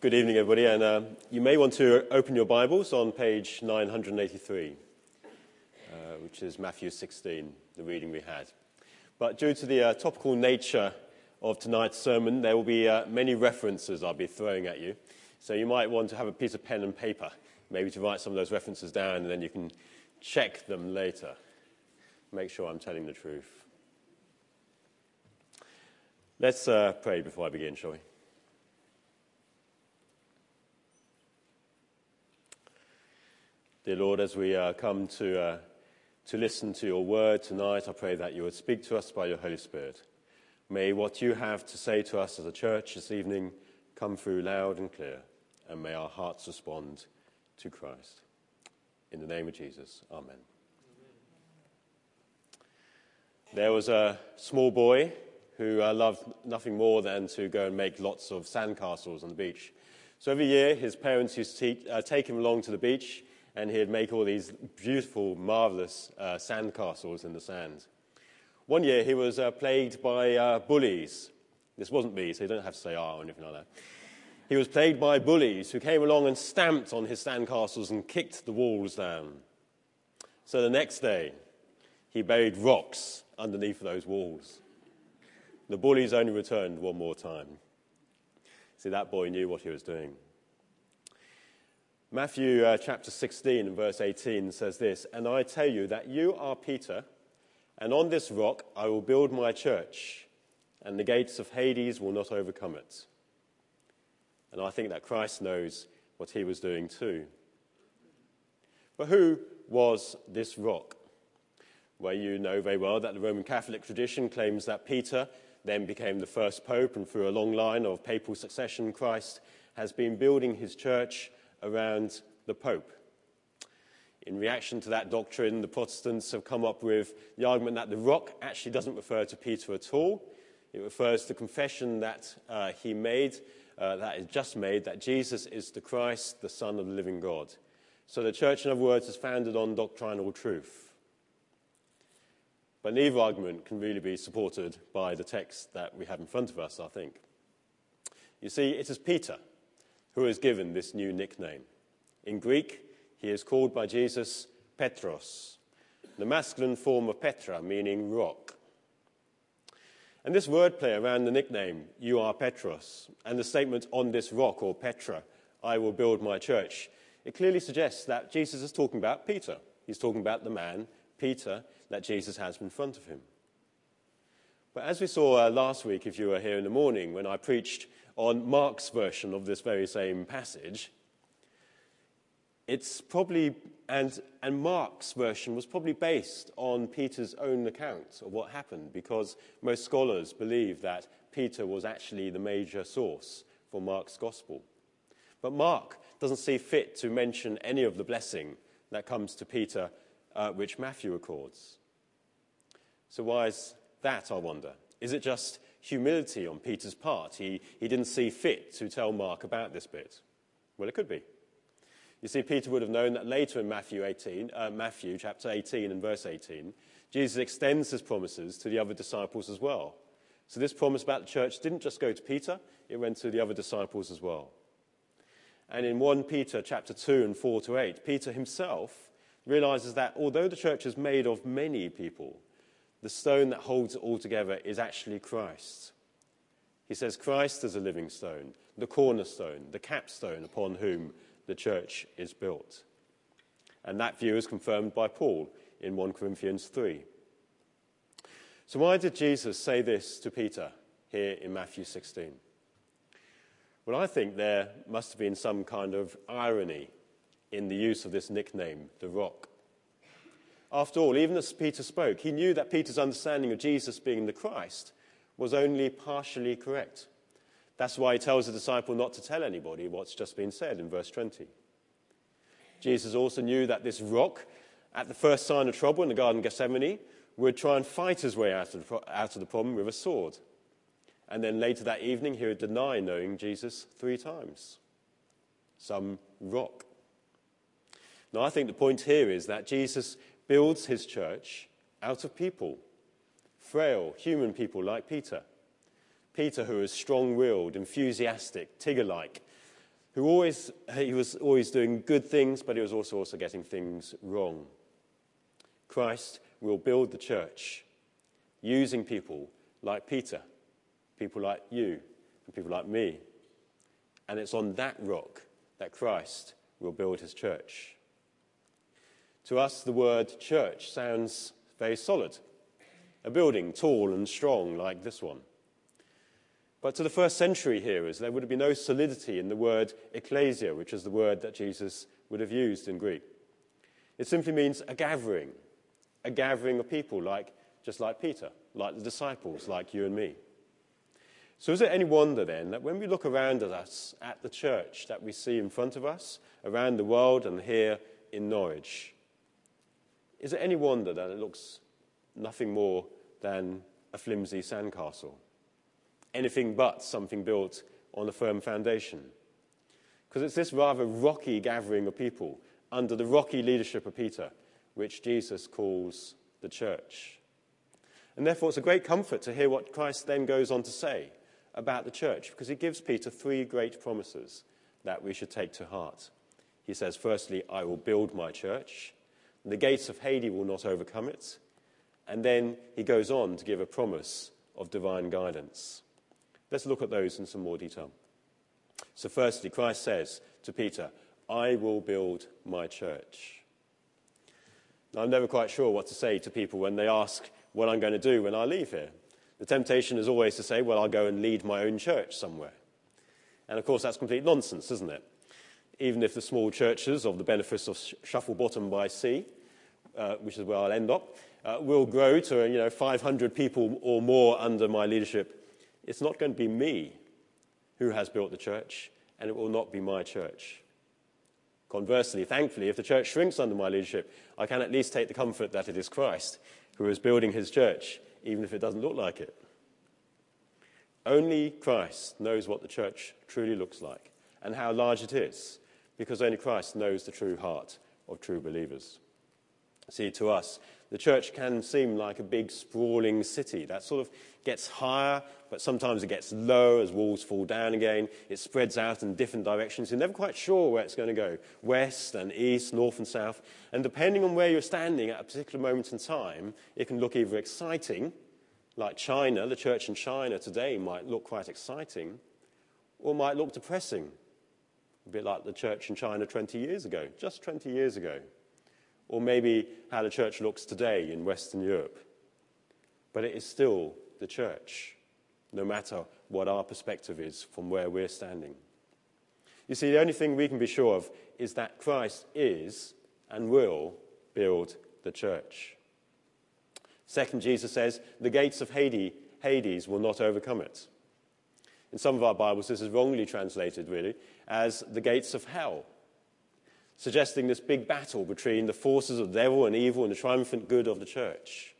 Good evening, everybody, and uh, you may want to open your Bibles on page 983, uh, which is Matthew 16, the reading we had. But due to the uh, topical nature of tonight's sermon, there will be uh, many references I'll be throwing at you. So you might want to have a piece of pen and paper, maybe to write some of those references down, and then you can check them later. Make sure I'm telling the truth. Let's uh, pray before I begin, shall we? Dear Lord, as we uh, come to, uh, to listen to your word tonight, I pray that you would speak to us by your Holy Spirit. May what you have to say to us as a church this evening come through loud and clear, and may our hearts respond to Christ. In the name of Jesus, Amen. There was a small boy who uh, loved nothing more than to go and make lots of sandcastles on the beach. So every year, his parents used to te- uh, take him along to the beach, and he'd make all these beautiful, marvelous uh, sandcastles in the sand. One year, he was uh, plagued by uh, bullies. This wasn't me, so you don't have to say ah or anything like that. He was plagued by bullies who came along and stamped on his sandcastles and kicked the walls down. So the next day, he buried rocks underneath those walls. The bullies only returned one more time. See, that boy knew what he was doing. Matthew uh, chapter 16 and verse 18 says this And I tell you that you are Peter, and on this rock I will build my church, and the gates of Hades will not overcome it. And I think that Christ knows what he was doing too. But who was this rock? Well, you know very well that the Roman Catholic tradition claims that Peter then became the first pope, and through a long line of papal succession, Christ has been building his church around the pope. In reaction to that doctrine, the Protestants have come up with the argument that the rock actually doesn't refer to Peter at all. It refers to the confession that uh, he made, uh, that is just made, that Jesus is the Christ, the Son of the living God. So the church, in other words, is founded on doctrinal truth. But neither argument can really be supported by the text that we have in front of us, I think. You see, it is Peter who is given this new nickname. In Greek, he is called by Jesus Petros, the masculine form of Petra, meaning rock. And this wordplay around the nickname, you are Petros, and the statement, on this rock or Petra, I will build my church, it clearly suggests that Jesus is talking about Peter. He's talking about the man, Peter, that Jesus has in front of him. But as we saw uh, last week, if you were here in the morning, when I preached on Mark's version of this very same passage, it's probably, and, and Mark's version was probably based on Peter's own account of what happened, because most scholars believe that Peter was actually the major source for Mark's gospel. But Mark doesn't see fit to mention any of the blessing that comes to Peter, uh, which Matthew records. So, why is that, I wonder? Is it just humility on Peter's part? He, he didn't see fit to tell Mark about this bit. Well, it could be. You see, Peter would have known that later in Matthew, 18, uh, Matthew chapter 18 and verse 18, Jesus extends his promises to the other disciples as well. So this promise about the church didn't just go to Peter, it went to the other disciples as well. And in 1 Peter chapter 2 and 4 to 8, Peter himself realizes that although the church is made of many people, the stone that holds it all together is actually Christ. He says Christ is a living stone, the cornerstone, the capstone upon whom the church is built. And that view is confirmed by Paul in 1 Corinthians 3. So, why did Jesus say this to Peter here in Matthew 16? Well, I think there must have been some kind of irony in the use of this nickname, the rock. After all, even as Peter spoke, he knew that Peter's understanding of Jesus being the Christ was only partially correct. That's why he tells the disciple not to tell anybody what's just been said in verse 20. Jesus also knew that this rock, at the first sign of trouble in the Garden of Gethsemane, would try and fight his way out of, the, out of the problem with a sword. And then later that evening, he would deny knowing Jesus three times. Some rock. Now, I think the point here is that Jesus builds his church out of people, frail human people like Peter. Peter, who is strong willed, enthusiastic, Tigger like, who always, he was always doing good things, but he was also, also getting things wrong. Christ will build the church using people like Peter, people like you, and people like me. And it's on that rock that Christ will build his church. To us, the word church sounds very solid. A building tall and strong like this one. But to the first century hearers, there would have been no solidity in the word ecclesia, which is the word that Jesus would have used in Greek. It simply means a gathering, a gathering of people, like, just like Peter, like the disciples, like you and me. So, is it any wonder then that when we look around at us, at the church that we see in front of us, around the world and here in Norwich, is it any wonder that it looks nothing more than a flimsy sandcastle? anything but something built on a firm foundation. Because it's this rather rocky gathering of people under the rocky leadership of Peter, which Jesus calls the church. And therefore, it's a great comfort to hear what Christ then goes on to say about the church, because he gives Peter three great promises that we should take to heart. He says, firstly, I will build my church. The gates of Hades will not overcome it. And then he goes on to give a promise of divine guidance. Let's look at those in some more detail. So, firstly, Christ says to Peter, I will build my church. Now, I'm never quite sure what to say to people when they ask what I'm going to do when I leave here. The temptation is always to say, well, I'll go and lead my own church somewhere. And of course, that's complete nonsense, isn't it? Even if the small churches of the benefice of Shufflebottom by Sea, uh, which is where I'll end up, uh, will grow to you know, 500 people or more under my leadership it's not going to be me who has built the church, and it will not be my church. Conversely, thankfully, if the church shrinks under my leadership, I can at least take the comfort that it is Christ who is building his church, even if it doesn't look like it. Only Christ knows what the church truly looks like and how large it is, because only Christ knows the true heart of true believers. See, to us, the church can seem like a big sprawling city that sort of gets higher, but sometimes it gets low as walls fall down again. It spreads out in different directions. You're never quite sure where it's going to go west and east, north and south. And depending on where you're standing at a particular moment in time, it can look either exciting, like China, the church in China today might look quite exciting, or might look depressing, a bit like the church in China 20 years ago, just 20 years ago or maybe how the church looks today in Western Europe. But it is still the church, no matter what our perspective is from where we're standing. You see, the only thing we can be sure of is that Christ is and will build the church. Second, Jesus says, the gates of Hades will not overcome it. In some of our Bibles, this is wrongly translated, really, as the gates of hell suggesting this big battle between the forces of the devil and evil and the triumphant good of the church.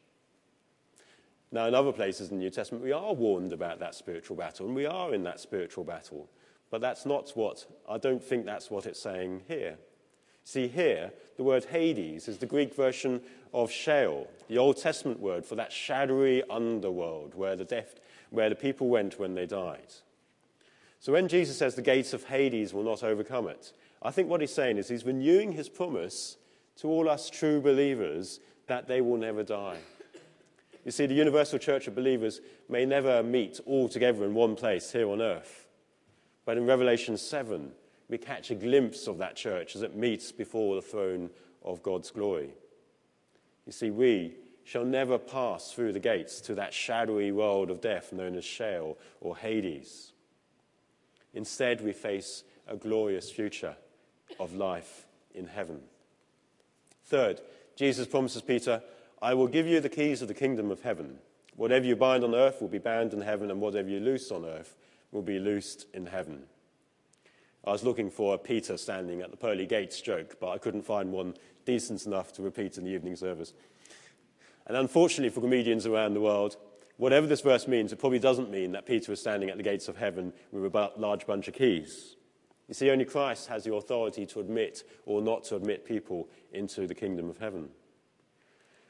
Now, in other places in the New Testament, we are warned about that spiritual battle, and we are in that spiritual battle. But that's not what, I don't think that's what it's saying here. See, here, the word Hades is the Greek version of Sheol, the Old Testament word for that shadowy underworld where the, where the people went when they died. So when Jesus says the gates of Hades will not overcome it, I think what he's saying is he's renewing his promise to all us true believers that they will never die. You see, the universal church of believers may never meet all together in one place here on earth. But in Revelation 7, we catch a glimpse of that church as it meets before the throne of God's glory. You see, we shall never pass through the gates to that shadowy world of death known as Sheol or Hades. Instead, we face a glorious future of life in heaven. Third, Jesus promises Peter, I will give you the keys of the kingdom of heaven. Whatever you bind on earth will be bound in heaven, and whatever you loose on earth will be loosed in heaven. I was looking for a Peter standing at the pearly gates joke, but I couldn't find one decent enough to repeat in the evening service. And unfortunately for comedians around the world, whatever this verse means, it probably doesn't mean that Peter was standing at the gates of heaven with a large bunch of keys. You see, only Christ has the authority to admit or not to admit people into the kingdom of heaven.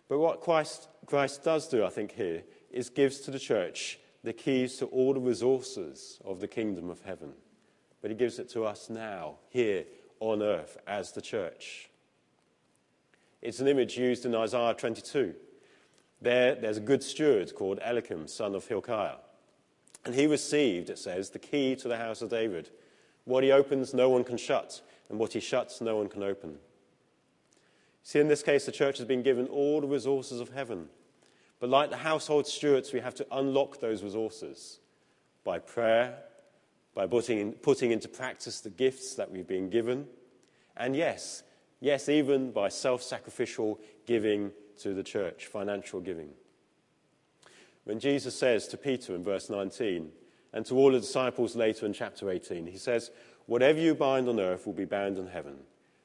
But what Christ, Christ does do, I think, here is gives to the church the keys to all the resources of the kingdom of heaven. but he gives it to us now, here on earth, as the church. It's an image used in Isaiah 22. There, there's a good steward called Eliakim, son of Hilkiah. And he received, it says, the key to the house of David. What he opens, no one can shut, and what he shuts, no one can open. See, in this case, the church has been given all the resources of heaven. But like the household stewards, we have to unlock those resources by prayer, by putting, in, putting into practice the gifts that we've been given, and yes, yes, even by self sacrificial giving to the church, financial giving. When Jesus says to Peter in verse 19, and to all the disciples later in chapter 18, he says, Whatever you bind on earth will be bound in heaven,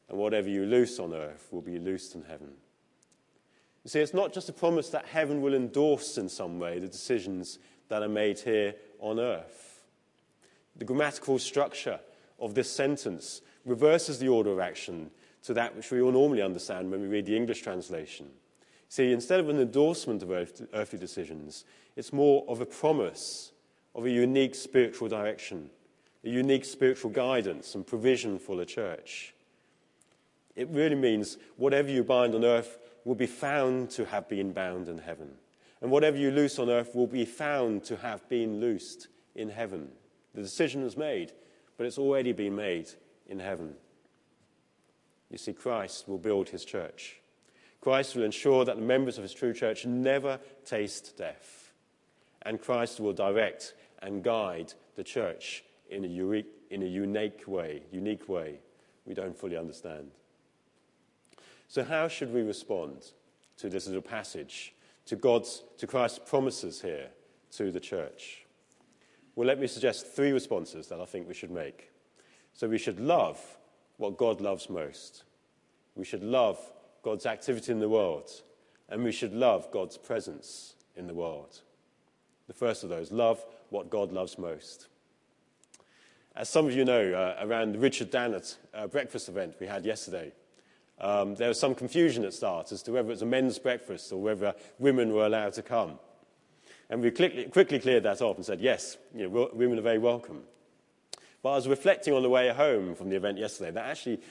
and whatever you loose on earth will be loosed in heaven. You see, it's not just a promise that heaven will endorse in some way the decisions that are made here on earth. The grammatical structure of this sentence reverses the order of action to that which we all normally understand when we read the English translation. See, instead of an endorsement of earthly decisions, it's more of a promise of a unique spiritual direction, a unique spiritual guidance and provision for the church. It really means whatever you bind on earth will be found to have been bound in heaven, and whatever you loose on earth will be found to have been loosed in heaven. The decision is made, but it's already been made in heaven. You see, Christ will build his church. Christ will ensure that the members of his true church never taste death. And Christ will direct and guide the church in a unique, in a unique way, unique way we don't fully understand. So how should we respond to this little passage, to God's, to Christ's promises here to the church? Well, let me suggest three responses that I think we should make. So we should love what God loves most. We should love God's activity in the world, and we should love God's presence in the world. The first of those, love what God loves most. As some of you know, uh, around the Richard Dannatt uh, breakfast event we had yesterday, um, there was some confusion at start as to whether it was a men's breakfast or whether women were allowed to come. And we quickly, quickly cleared that off and said, yes, you know, women are very welcome. But I was reflecting on the way home from the event yesterday that actually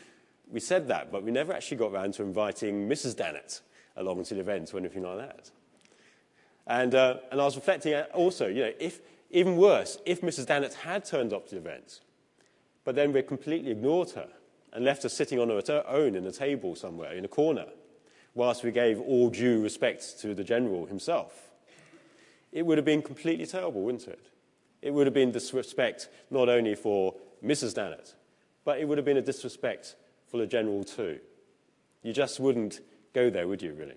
we said that, but we never actually got around to inviting Mrs. Dannatt along to the event or anything like that. And, uh, and I was reflecting also, you know, if, even worse, if Mrs. Dannatt had turned up to the event, but then we completely ignored her and left her sitting on her own in a table somewhere in a corner, whilst we gave all due respect to the general himself, it would have been completely terrible, wouldn't it? It would have been disrespect not only for Mrs. Dannatt, but it would have been a disrespect for the general too. You just wouldn't go there, would you, really?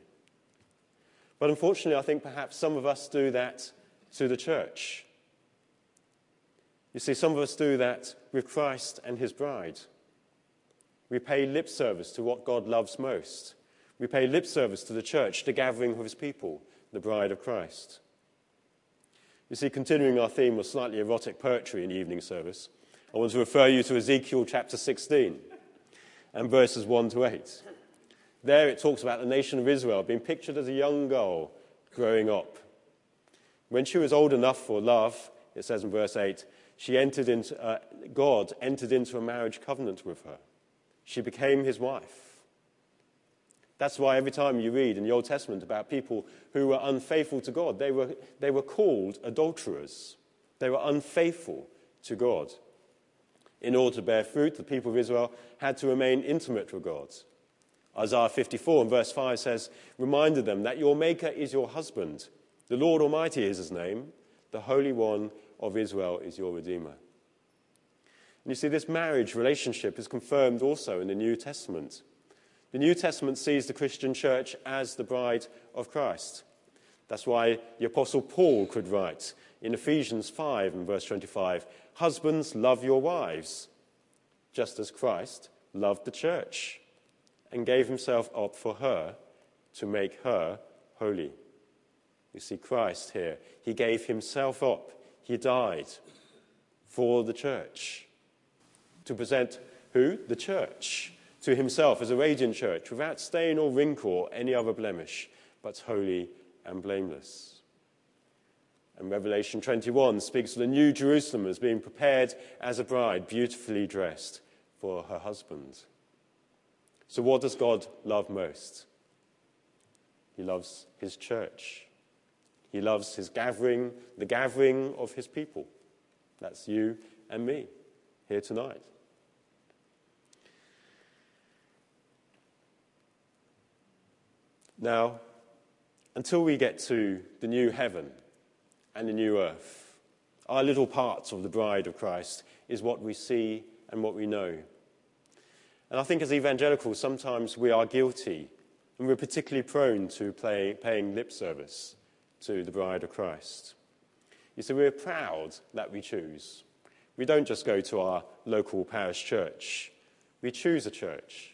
But unfortunately, I think perhaps some of us do that to the church. You see, some of us do that with Christ and his bride. We pay lip service to what God loves most. We pay lip service to the church, the gathering of his people, the bride of Christ. You see, continuing our theme of slightly erotic poetry in evening service, I want to refer you to Ezekiel chapter 16 and verses 1 to 8. There it talks about the nation of Israel being pictured as a young girl growing up. When she was old enough for love, it says in verse 8, she entered into, uh, God entered into a marriage covenant with her. She became his wife. That's why every time you read in the Old Testament about people who were unfaithful to God, they were, they were called adulterers. They were unfaithful to God. In order to bear fruit, the people of Israel had to remain intimate with God. Isaiah 54 and verse 5 says, Reminded them that your Maker is your husband. The Lord Almighty is his name. The Holy One of Israel is your Redeemer. And you see, this marriage relationship is confirmed also in the New Testament. The New Testament sees the Christian church as the bride of Christ. That's why the Apostle Paul could write in Ephesians 5 and verse 25 Husbands, love your wives, just as Christ loved the church and gave himself up for her to make her holy. You see, Christ here, he gave himself up, he died for the church to present who? The church to himself as a radiant church without stain or wrinkle or any other blemish, but holy and blameless. And Revelation 21 speaks of the new Jerusalem as being prepared as a bride, beautifully dressed for her husband. So, what does God love most? He loves his church. He loves his gathering, the gathering of his people. That's you and me here tonight. Now, until we get to the new heaven and the new earth, our little parts of the bride of Christ is what we see and what we know. And I think as evangelicals, sometimes we are guilty and we're particularly prone to play, paying lip service to the bride of Christ. You see, we're proud that we choose. We don't just go to our local parish church, we choose a church.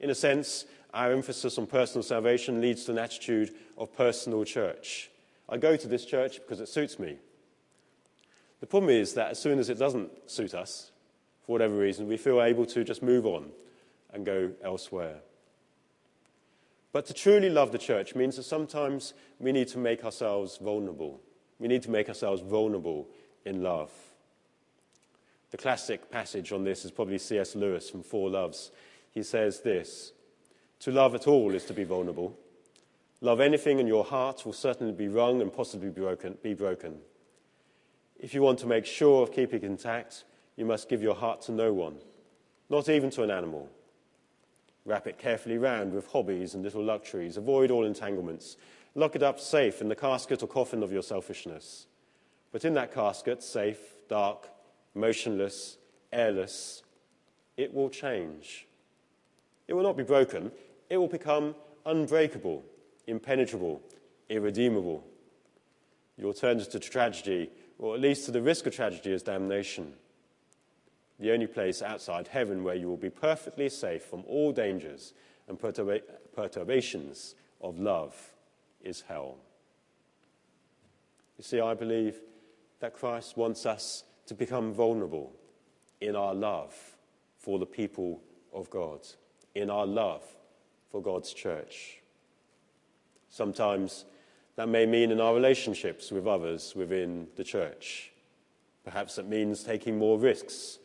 In a sense, our emphasis on personal salvation leads to an attitude of personal church. I go to this church because it suits me. The problem is that as soon as it doesn't suit us, for whatever reason, we feel able to just move on and go elsewhere. But to truly love the church means that sometimes we need to make ourselves vulnerable. We need to make ourselves vulnerable in love. The classic passage on this is probably C.S. Lewis from Four Loves. He says this To love at all is to be vulnerable. Love anything, and your heart will certainly be wrung and possibly broken, be broken. If you want to make sure of keeping it intact, you must give your heart to no one, not even to an animal. Wrap it carefully round with hobbies and little luxuries. Avoid all entanglements. Lock it up safe in the casket or coffin of your selfishness. But in that casket, safe, dark, motionless, airless, it will change. It will not be broken. It will become unbreakable, impenetrable, irredeemable. The alternative to tragedy, or at least to the risk of tragedy, is damnation the only place outside heaven where you will be perfectly safe from all dangers and perturba- perturbations of love is hell. You see, I believe that Christ wants us to become vulnerable in our love for the people of God, in our love for God's church. Sometimes that may mean in our relationships with others within the church. Perhaps it means taking more risks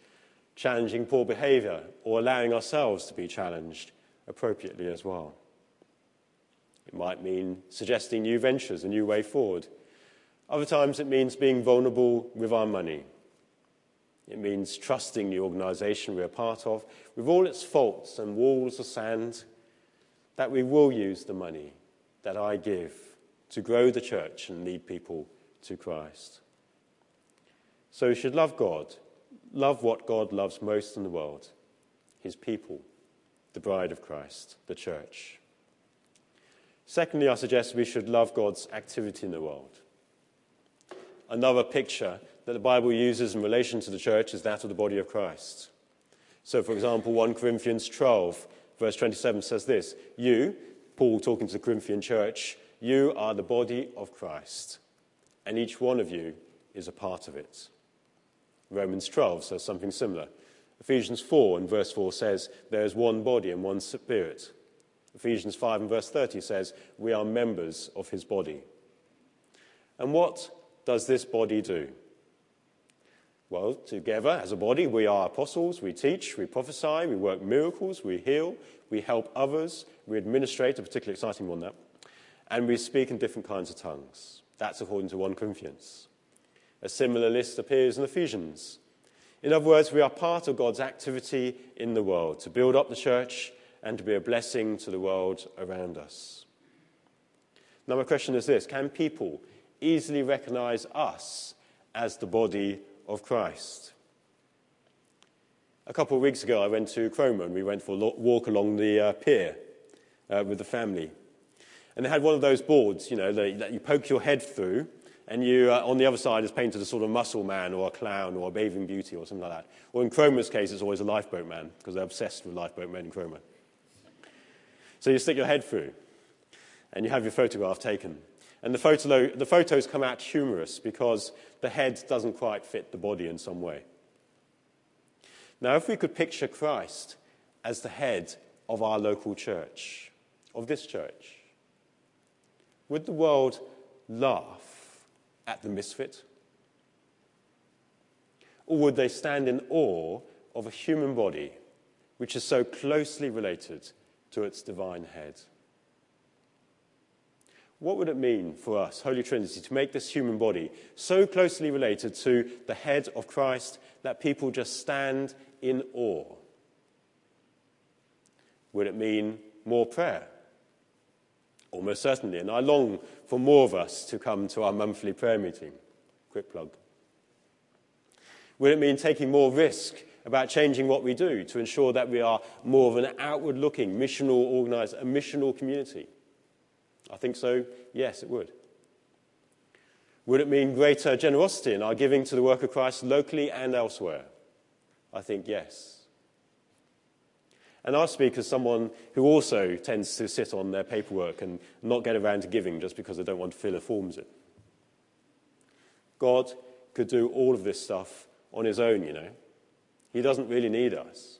challenging poor behaviour, or allowing ourselves to be challenged appropriately as well. It might mean suggesting new ventures, a new way forward. Other times it means being vulnerable with our money. It means trusting the organisation we're part of, with all its faults and walls of sand, that we will use the money that I give to grow the church and lead people to Christ. So we should love God love what God loves most in the world his people, the bride of Christ, the church. Secondly, I suggest we should love God's activity in the world. Another picture that the Bible uses in relation to the church is that of the body of Christ. So, for example, 1 Corinthians 12, verse 27 says this You, Paul talking to the Corinthian church, you are the body of Christ, and each one of you is a part of it. Romans 12 says something similar. Ephesians 4 and verse 4 says, There is one body and one spirit. Ephesians 5 and verse 30 says, We are members of his body. And what does this body do? Well, together as a body, we are apostles, we teach, we prophesy, we work miracles, we heal, we help others, we administrate, a particularly exciting one that, and we speak in different kinds of tongues. That's according to 1 Corinthians. A similar list appears in Ephesians. In other words, we are part of God's activity in the world to build up the church and to be a blessing to the world around us. Now, my question is this Can people easily recognize us as the body of Christ? A couple of weeks ago, I went to Cromer and we went for a walk along the uh, pier uh, with the family. And they had one of those boards, you know, that you poke your head through and you, uh, on the other side is painted a sort of muscle man or a clown or a bathing beauty or something like that. Or in Cromer's case, it's always a lifeboat man because they're obsessed with lifeboat men in Cromer. So you stick your head through and you have your photograph taken. And the, photo, the photos come out humorous because the head doesn't quite fit the body in some way. Now, if we could picture Christ as the head of our local church, of this church, would the world laugh at the misfit? Or would they stand in awe of a human body which is so closely related to its divine head? What would it mean for us, Holy Trinity, to make this human body so closely related to the head of Christ that people just stand in awe? Would it mean more prayer? Almost certainly. And I long for more of us to come to our monthly prayer meeting. Quick plug. Would it mean taking more risk about changing what we do to ensure that we are more of an outward looking, missional organized, a missional community? I think so. Yes, it would. Would it mean greater generosity in our giving to the work of Christ locally and elsewhere? I think yes. And I speak as someone who also tends to sit on their paperwork and not get around to giving just because they don't want to fill the forms in. God could do all of this stuff on his own, you know. He doesn't really need us.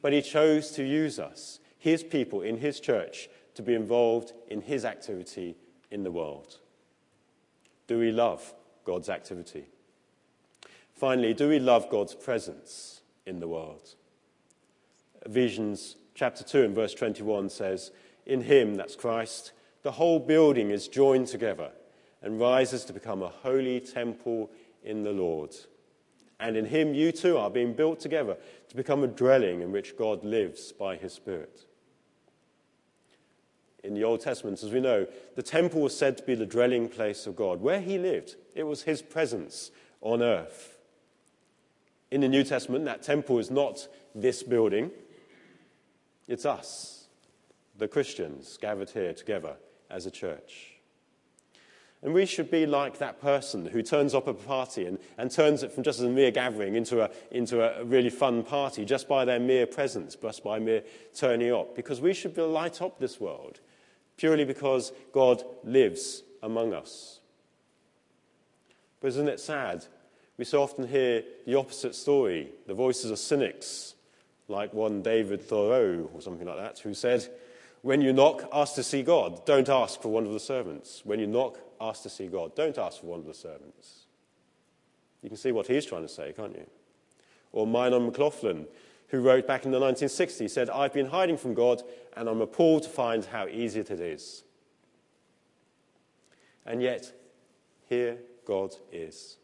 But he chose to use us, his people in his church, to be involved in his activity in the world? Do we love God's activity? Finally, do we love God's presence in the world? Ephesians chapter 2 and verse 21 says, In him, that's Christ, the whole building is joined together and rises to become a holy temple in the Lord. And in him, you too are being built together to become a dwelling in which God lives by his Spirit in the Old Testament, as we know, the temple was said to be the dwelling place of God, where he lived. It was his presence on earth. In the New Testament, that temple is not this building, it's us, the Christians, gathered here together as a church. And we should be like that person who turns up a party and, and turns it from just a mere gathering into, a, into a really fun party just by their mere presence, just by mere turning up. Because we should be light up this world purely because God lives among us. But isn't it sad? We so often hear the opposite story, the voices of cynics, like one David Thoreau or something like that, who said, When you knock, ask to see God. Don't ask for one of the servants. When you knock, ask to see God. Don't ask for one of the servants. You can see what he's trying to say, can't you? Or Mignon McLaughlin, who wrote back in the 1960s, said, I've been hiding from God and I'm appalled to find how easy it is. And yet, here God is.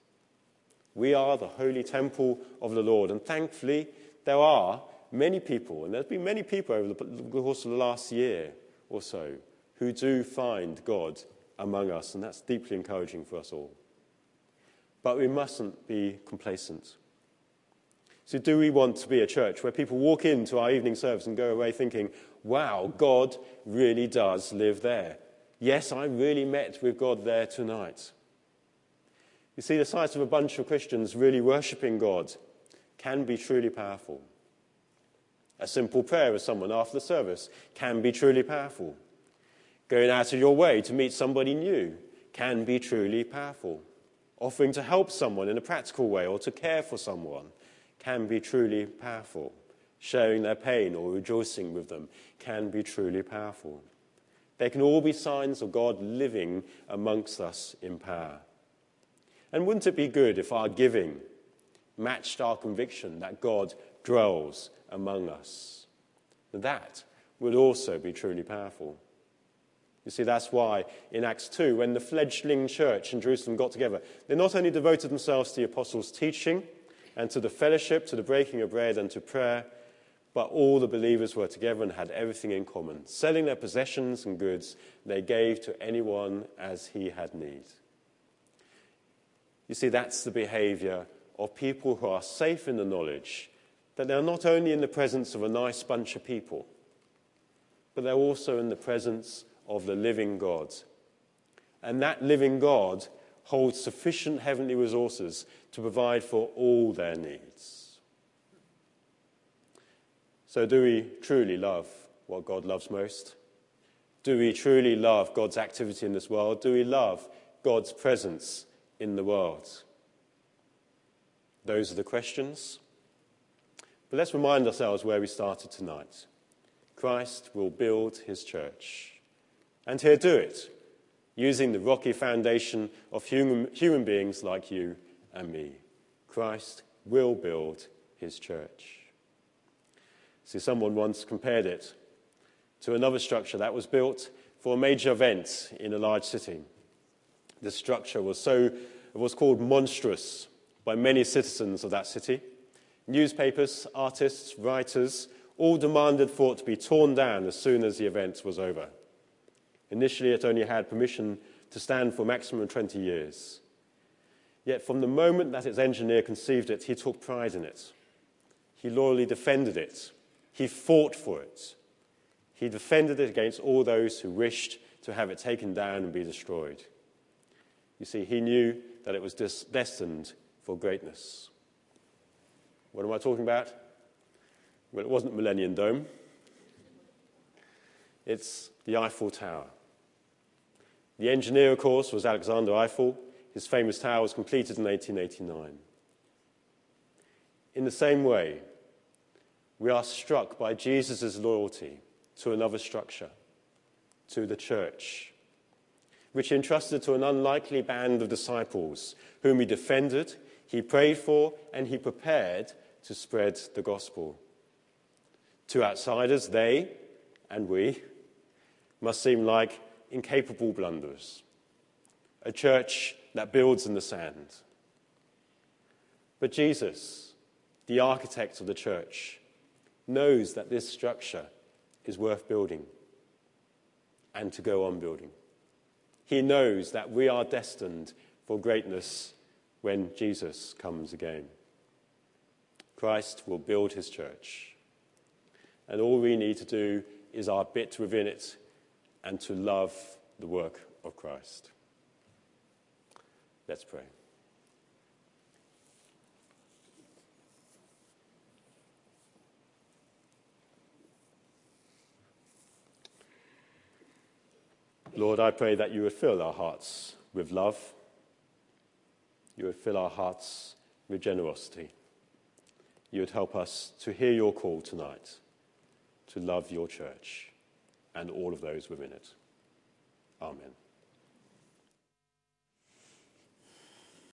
We are the holy temple of the Lord, and thankfully, there are many people, and there's been many people over the course of the last year or so, who do find God among us, and that's deeply encouraging for us all. But we mustn't be complacent. So, do we want to be a church where people walk into our evening service and go away thinking, wow, God really does live there? Yes, I really met with God there tonight. You see, the sight of a bunch of Christians really worshipping God can be truly powerful. A simple prayer of someone after the service can be truly powerful. Going out of your way to meet somebody new can be truly powerful. Offering to help someone in a practical way or to care for someone can be truly powerful. Sharing their pain or rejoicing with them can be truly powerful. They can all be signs of God living amongst us in power. And wouldn't it be good if our giving matched our conviction that God dwells among us? That would also be truly powerful. You see, that's why in Acts 2, when the fledgling church in Jerusalem got together, they not only devoted themselves to the apostles' teaching and to the fellowship, to the breaking of bread, and to prayer. But all the believers were together and had everything in common. Selling their possessions and goods, they gave to anyone as he had need. You see, that's the behavior of people who are safe in the knowledge that they're not only in the presence of a nice bunch of people, but they're also in the presence of the living God. And that living God holds sufficient heavenly resources to provide for all their needs. So, do we truly love what God loves most? Do we truly love God's activity in this world? Do we love God's presence in the world? Those are the questions. But let's remind ourselves where we started tonight. Christ will build his church, and he'll do it using the rocky foundation of human, human beings like you and me. Christ will build his church. See, someone once compared it to another structure that was built for a major event in a large city. The structure was so it was called monstrous by many citizens of that city. Newspapers, artists, writers all demanded for it to be torn down as soon as the event was over. Initially, it only had permission to stand for maximum 20 years. Yet, from the moment that its engineer conceived it, he took pride in it. He loyally defended it. He fought for it. He defended it against all those who wished to have it taken down and be destroyed. You see, he knew that it was destined for greatness. What am I talking about? Well, it wasn't Millennium Dome. It's the Eiffel Tower. The engineer, of course, was Alexander Eiffel. His famous tower was completed in 1889. In the same way, we are struck by Jesus' loyalty to another structure, to the church, which he entrusted to an unlikely band of disciples whom he defended, he prayed for, and he prepared to spread the gospel. To outsiders, they and we must seem like incapable blunders, a church that builds in the sand. But Jesus, the architect of the church, knows that this structure is worth building and to go on building. He knows that we are destined for greatness when Jesus comes again. Christ will build his church. And all we need to do is our bit within it and to love the work of Christ. Let's pray. Lord, I pray that you would fill our hearts with love. You would fill our hearts with generosity. You would help us to hear your call tonight to love your church and all of those within it. Amen.